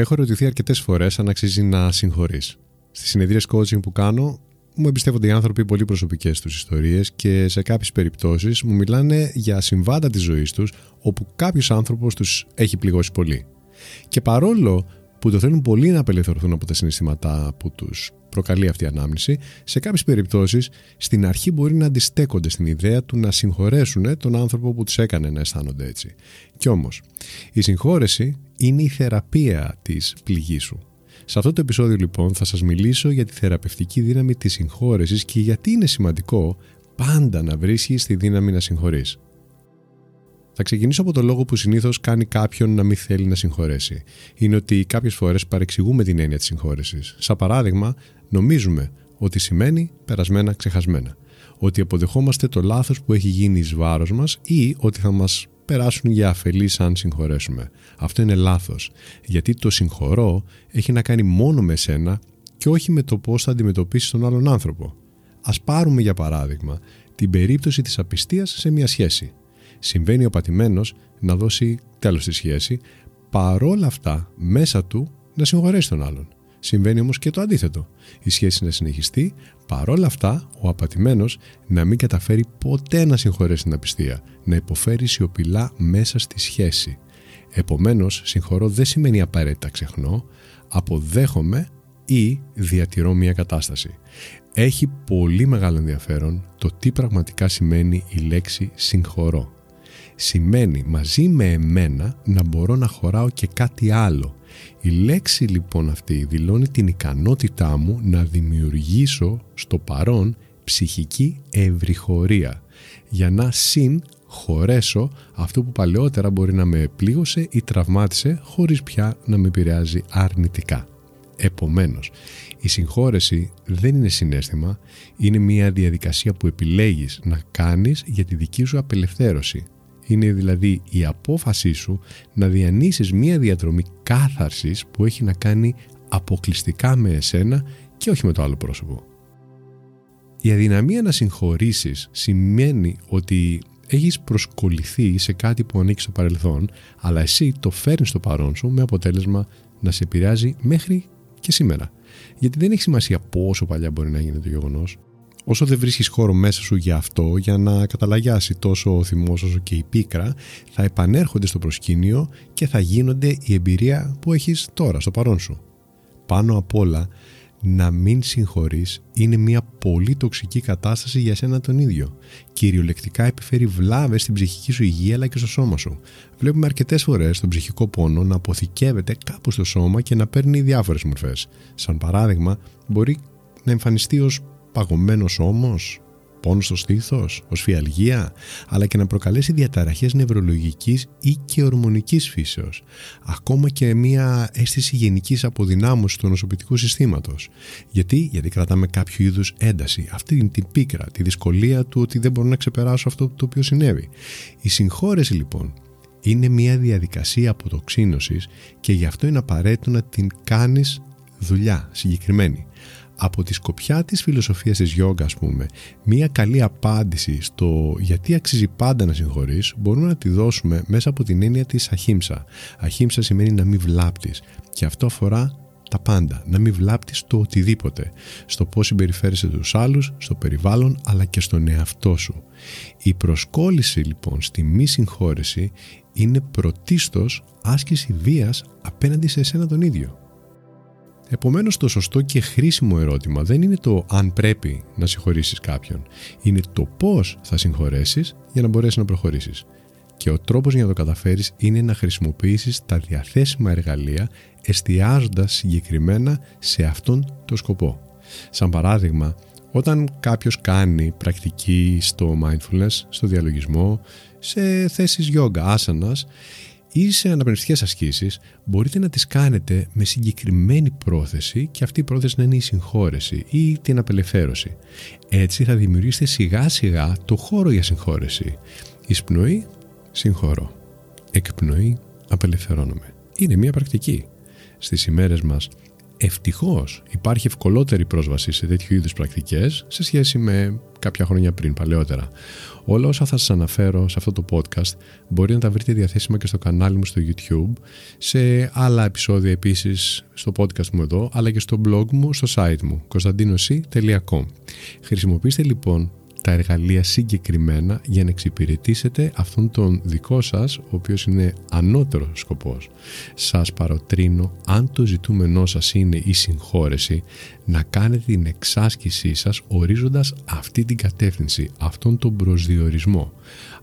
Έχω ρωτηθεί αρκετές φορές αν αξίζει να συγχωρείς. Στις συνεδρίες coaching που κάνω, μου εμπιστεύονται οι άνθρωποι πολύ προσωπικές τους ιστορίες και σε κάποιες περιπτώσεις μου μιλάνε για συμβάντα της ζωής τους όπου κάποιος άνθρωπος τους έχει πληγώσει πολύ. Και παρόλο που το θέλουν πολύ να απελευθερωθούν από τα συναισθήματά που τους προκαλεί αυτή η ανάμνηση, σε κάποιες περιπτώσεις στην αρχή μπορεί να αντιστέκονται στην ιδέα του να συγχωρέσουν τον άνθρωπο που τους έκανε να αισθάνονται έτσι. Κι όμως, η συγχώρεση είναι η θεραπεία της πληγής σου. Σε αυτό το επεισόδιο λοιπόν θα σας μιλήσω για τη θεραπευτική δύναμη της συγχώρεσης και γιατί είναι σημαντικό πάντα να βρίσκεις τη δύναμη να συγχωρείς. Θα ξεκινήσω από το λόγο που συνήθως κάνει κάποιον να μην θέλει να συγχωρέσει. Είναι ότι κάποιες φορές παρεξηγούμε την έννοια της συγχώρεσης. Σαν παράδειγμα, νομίζουμε ότι σημαίνει περασμένα ξεχασμένα. Ότι αποδεχόμαστε το λάθος που έχει γίνει εις βάρος μας ή ότι θα μας περάσουν για αφελεί αν συγχωρέσουμε. Αυτό είναι λάθος. Γιατί το συγχωρώ έχει να κάνει μόνο με σένα και όχι με το πώς θα αντιμετωπίσεις τον άλλον άνθρωπο. Α πάρουμε για παράδειγμα την περίπτωση της απιστίας σε μια σχέση συμβαίνει ο πατημένος να δώσει τέλος στη σχέση, παρόλα αυτά μέσα του να συγχωρέσει τον άλλον. Συμβαίνει όμως και το αντίθετο. Η σχέση να συνεχιστεί, παρόλα αυτά ο απατημένος να μην καταφέρει ποτέ να συγχωρέσει την απιστία, να υποφέρει σιωπηλά μέσα στη σχέση. Επομένως, συγχωρώ δεν σημαίνει απαραίτητα ξεχνώ, αποδέχομαι ή διατηρώ μια κατάσταση. Έχει πολύ μεγάλο ενδιαφέρον το τι πραγματικά σημαίνει η λέξη συγχωρώ σημαίνει μαζί με εμένα να μπορώ να χωράω και κάτι άλλο. Η λέξη λοιπόν αυτή δηλώνει την ικανότητά μου να δημιουργήσω στο παρόν ψυχική ευρυχωρία για να συν χωρέσω αυτό που παλαιότερα μπορεί να με πλήγωσε ή τραυμάτισε χωρίς πια να με επηρεάζει αρνητικά. Επομένως, η συγχώρεση δεν είναι συνέστημα, είναι μια διαδικασία που επιλέγεις να κάνεις για τη δική σου απελευθέρωση, είναι δηλαδή η απόφασή σου να διανύσεις μία διαδρομή κάθαρσης που έχει να κάνει αποκλειστικά με εσένα και όχι με το άλλο πρόσωπο. Η αδυναμία να συγχωρήσεις σημαίνει ότι έχεις προσκοληθεί σε κάτι που ανήκει στο παρελθόν αλλά εσύ το φέρνεις στο παρόν σου με αποτέλεσμα να σε επηρεάζει μέχρι και σήμερα. Γιατί δεν έχει σημασία πόσο παλιά μπορεί να γίνει το γεγονός όσο δεν βρίσκεις χώρο μέσα σου για αυτό, για να καταλαγιάσει τόσο ο θυμός όσο και η πίκρα, θα επανέρχονται στο προσκήνιο και θα γίνονται η εμπειρία που έχεις τώρα, στο παρόν σου. Πάνω απ' όλα, να μην συγχωρείς είναι μια πολύ τοξική κατάσταση για σένα τον ίδιο. Κυριολεκτικά επιφέρει βλάβες στην ψυχική σου υγεία αλλά και στο σώμα σου. Βλέπουμε αρκετές φορές τον ψυχικό πόνο να αποθηκεύεται κάπου στο σώμα και να παίρνει διάφορες μορφές. Σαν παράδειγμα, μπορεί να εμφανιστεί ως παγωμένος ώμος, πόνος στο στήθος, ως φιαλγία, αλλά και να προκαλέσει διαταραχές νευρολογικής ή και ορμονικής φύσεως. Ακόμα και μια αίσθηση γενικής αποδυνάμωσης του νοσοποιητικού συστήματος. Γιατί; Γιατί κρατάμε κάποιο είδους ένταση, αυτή την πίκρα, τη δυσκολία του ότι δεν μπορώ να ξεπεράσω αυτό το οποίο συνέβη. Η συγχώρεση λοιπόν είναι μια διαδικασία αποτοξίνωσης και γι' αυτό είναι απαραίτητο να την κάνεις δουλειά συγκεκριμένη από τη σκοπιά της φιλοσοφίας της γιόγκα ας πούμε μία καλή απάντηση στο γιατί αξίζει πάντα να συγχωρείς μπορούμε να τη δώσουμε μέσα από την έννοια της αχύμσα αχύμσα σημαίνει να μην βλάπτεις και αυτό αφορά τα πάντα, να μην βλάπτεις το οτιδήποτε. Στο πώς συμπεριφέρεσαι τους άλλους, στο περιβάλλον αλλά και στον εαυτό σου. Η προσκόλληση λοιπόν στη μη συγχώρεση είναι πρωτίστως άσκηση βίας απέναντι σε εσένα τον ίδιο Επομένως το σωστό και χρήσιμο ερώτημα δεν είναι το αν πρέπει να συγχωρήσεις κάποιον. Είναι το πώς θα συγχωρέσεις για να μπορέσεις να προχωρήσεις. Και ο τρόπος για να το καταφέρεις είναι να χρησιμοποιήσεις τα διαθέσιμα εργαλεία εστιάζοντας συγκεκριμένα σε αυτόν τον σκοπό. Σαν παράδειγμα, όταν κάποιος κάνει πρακτική στο mindfulness, στο διαλογισμό, σε θέσεις γιόγκα, άσανας ή σε αναπνευστικές ασκήσεις μπορείτε να τις κάνετε με συγκεκριμένη πρόθεση και αυτή η πρόθεση να είναι η συγχώρεση ή την απελευθέρωση. Έτσι θα δημιουργήσετε σιγά σιγά το χώρο για συγχώρεση. Εισπνοή, συγχωρώ. Εκπνοή, απελευθερώνομαι. Είναι μια πρακτική. Στις ημέρες μας ευτυχώς υπάρχει ευκολότερη πρόσβαση σε τέτοιου είδους πρακτικές σε σχέση με κάποια χρόνια πριν, παλαιότερα. Όλα όσα θα σας αναφέρω σε αυτό το podcast μπορεί να τα βρείτε διαθέσιμα και στο κανάλι μου στο YouTube, σε άλλα επεισόδια επίσης στο podcast μου εδώ, αλλά και στο blog μου, στο site μου, konstantinos.com. Χρησιμοποιήστε λοιπόν τα εργαλεία συγκεκριμένα για να εξυπηρετήσετε αυτόν τον δικό σας, ο οποίος είναι ανώτερος σκοπός. Σας παροτρύνω, αν το ζητούμενό σας είναι η συγχώρεση, να κάνετε την εξάσκησή σας ορίζοντας αυτή την κατεύθυνση, αυτόν τον προσδιορισμό.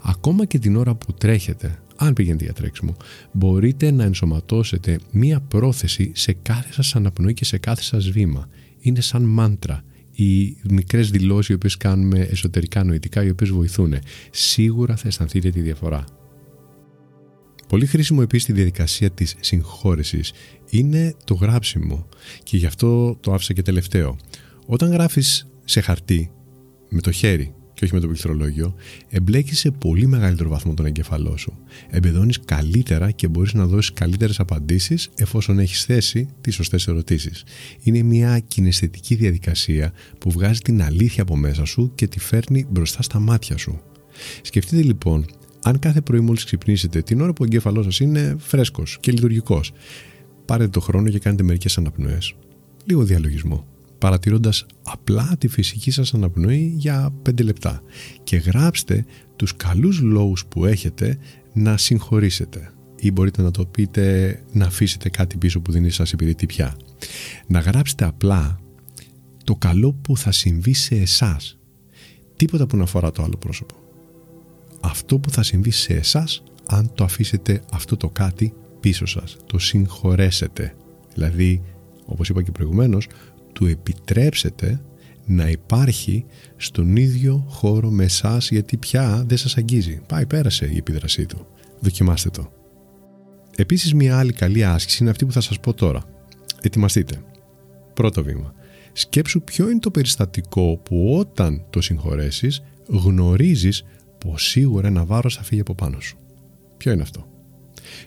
Ακόμα και την ώρα που τρέχετε, αν πηγαίνετε για τρέξιμο, μπορείτε να ενσωματώσετε μία πρόθεση σε κάθε σας αναπνοή και σε κάθε σας βήμα. Είναι σαν μάντρα οι μικρές δηλώσεις οι οποίες κάνουμε εσωτερικά νοητικά, οι οποίες βοηθούν. Σίγουρα θα αισθανθείτε τη διαφορά. Πολύ χρήσιμο επίσης στη διαδικασία της συγχώρεσης είναι το γράψιμο και γι' αυτό το άφησα και τελευταίο. Όταν γράφεις σε χαρτί με το χέρι και όχι με το πληκτρολόγιο, εμπλέκεις σε πολύ μεγαλύτερο βαθμό τον εγκεφαλό σου. Εμπεδώνεις καλύτερα και μπορείς να δώσεις καλύτερες απαντήσεις εφόσον έχεις θέσει τις σωστές ερωτήσεις. Είναι μια κιναισθητική διαδικασία που βγάζει την αλήθεια από μέσα σου και τη φέρνει μπροστά στα μάτια σου. Σκεφτείτε λοιπόν, αν κάθε πρωί μόλις ξυπνήσετε την ώρα που ο εγκέφαλός σας είναι φρέσκος και λειτουργικός, πάρετε το χρόνο και κάνετε μερικές αναπνοές. Λίγο διαλογισμό παρατηρώντας απλά τη φυσική σας αναπνοή για 5 λεπτά και γράψτε τους καλούς λόγους που έχετε να συγχωρήσετε ή μπορείτε να το πείτε να αφήσετε κάτι πίσω που δεν σας υπηρετεί πια. Να γράψετε απλά το καλό που θα συμβεί σε εσάς. Τίποτα που να αφορά το άλλο πρόσωπο. Αυτό που θα συμβεί σε εσάς αν το αφήσετε αυτό το κάτι πίσω σας. Το συγχωρέσετε. Δηλαδή, όπως είπα και προηγουμένως, του επιτρέψετε να υπάρχει στον ίδιο χώρο με εσάς γιατί πια δεν σας αγγίζει. Πάει, πέρασε η επίδρασή του. Δοκιμάστε το. Επίσης μια άλλη καλή άσκηση είναι αυτή που θα σας πω τώρα. Ετοιμαστείτε. Πρώτο βήμα. Σκέψου ποιο είναι το περιστατικό που όταν το συγχωρέσεις γνωρίζεις πως σίγουρα ένα βάρος θα φύγει από πάνω σου. Ποιο είναι αυτό;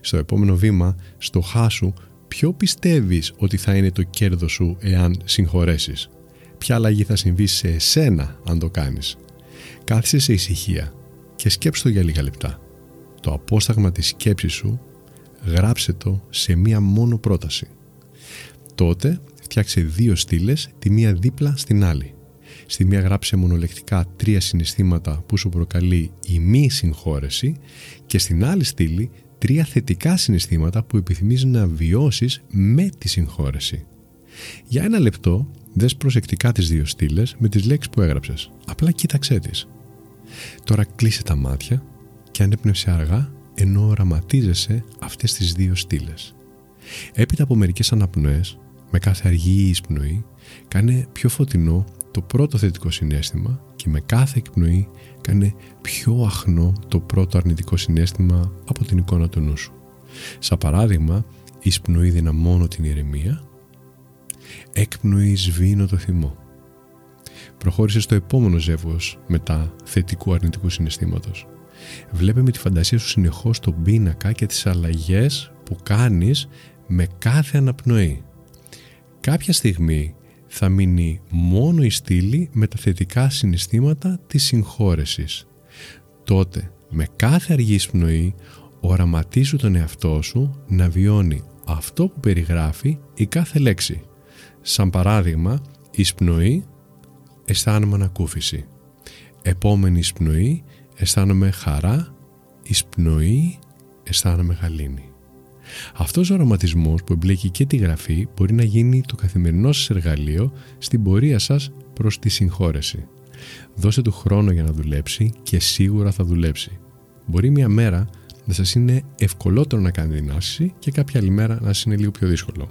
Στο επόμενο βήμα, στο χάσου ποιο πιστεύεις ότι θα είναι το κέρδος σου εάν συγχωρέσεις; Ποια αλλαγή θα συμβεί σε εσένα αν το κάνεις; Κάθισε σε ησυχία και σκέψου το για λίγα λεπτά. Το απόσταγμα της σκέψης σου γράψε το σε μία μόνο πρόταση. Τότε φτιάξε δύο στήλες, τη μία δίπλα στην άλλη. Στη μία γράψε μονολεκτικά τρία συναισθήματα που σου προκαλεί η μη συγχώρεση και στην άλλη στήλη τρία θετικά συναισθήματα που επιθυμείς να βιώσεις με τη συγχώρεση. Για ένα λεπτό δες προσεκτικά τις δύο στήλες με τις λέξεις που έγραψες. Απλά κοίταξέ τις. Τώρα κλείσε τα μάτια και ανέπνευσε αργά ενώ οραματίζεσαι αυτές τις δύο στήλες. Έπειτα από μερικές αναπνοές, με κάθε αργή εισπνοή, κάνε πιο φωτεινό το πρώτο θετικό συνέστημα και με κάθε εκπνοή κάνε πιο αχνό το πρώτο αρνητικό συνέστημα από την εικόνα του νου σου. Σαν παράδειγμα, εισπνοή δυναμώνω την ηρεμία, έκπνοη σβήνω το θυμό. Προχώρησε στο επόμενο ζεύγος μετά θετικού αρνητικού συναισθήματος. Βλέπε με τη φαντασία σου συνεχώς τον πίνακα και τις αλλαγές που κάνεις με κάθε αναπνοή. Κάποια στιγμή θα μείνει μόνο η στήλη με τα θετικά συναισθήματα της συγχώρεσης. Τότε, με κάθε αργή εισπνοή, οραματίζου τον εαυτό σου να βιώνει αυτό που περιγράφει η κάθε λέξη. Σαν παράδειγμα, εισπνοή, αισθάνομαι ανακούφιση. Επόμενη εισπνοή, αισθάνομαι χαρά, εισπνοή, αισθάνομαι γαλήνη. Αυτός ο αρωματισμός που εμπλέκει και τη γραφή μπορεί να γίνει το καθημερινό σας εργαλείο στην πορεία σας προς τη συγχώρεση. Δώσε του χρόνο για να δουλέψει και σίγουρα θα δουλέψει. Μπορεί μια μέρα να σας είναι ευκολότερο να κάνετε την άσκηση και κάποια άλλη μέρα να σας είναι λίγο πιο δύσκολο.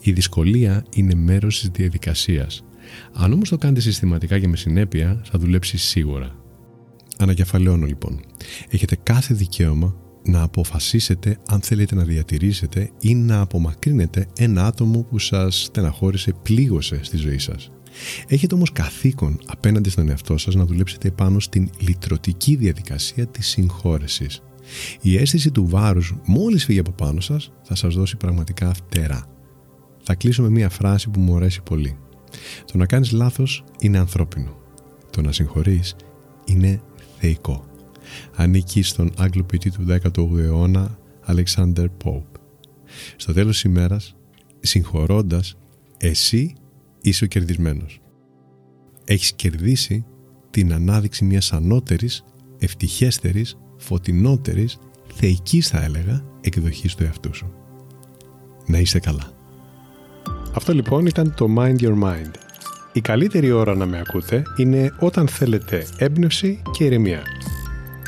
Η δυσκολία είναι μέρος της διαδικασίας. Αν όμως το κάνετε συστηματικά και με συνέπεια θα δουλέψει σίγουρα. Ανακεφαλαιώνω λοιπόν. Έχετε κάθε δικαίωμα να αποφασίσετε αν θέλετε να διατηρήσετε ή να απομακρύνετε ένα άτομο που σας στεναχώρησε, πλήγωσε στη ζωή σας. Έχετε όμως καθήκον απέναντι στον εαυτό σας να δουλέψετε πάνω στην λυτρωτική διαδικασία της συγχώρεσης. Η αίσθηση του βάρους μόλις φύγει από πάνω σας θα σας δώσει πραγματικά φτερά. Θα κλείσω με μία φράση που μου αρέσει πολύ. Το να κάνεις λάθος είναι ανθρώπινο. Το να συγχωρείς είναι θεϊκό. Ανήκει στον Άγγλο ποιητή του 18ου αιώνα Alexander Pope. Στο τέλος της ημέρας, συγχωρώντας, εσύ είσαι ο κερδισμένος. Έχεις κερδίσει την ανάδειξη μιας ανώτερης, ευτυχέστερης, φωτεινότερης, θεϊκής θα έλεγα, εκδοχής του εαυτού σου. Να είστε καλά. Αυτό λοιπόν ήταν το Mind Your Mind. Η καλύτερη ώρα να με ακούτε είναι όταν θέλετε έμπνευση και ηρεμία.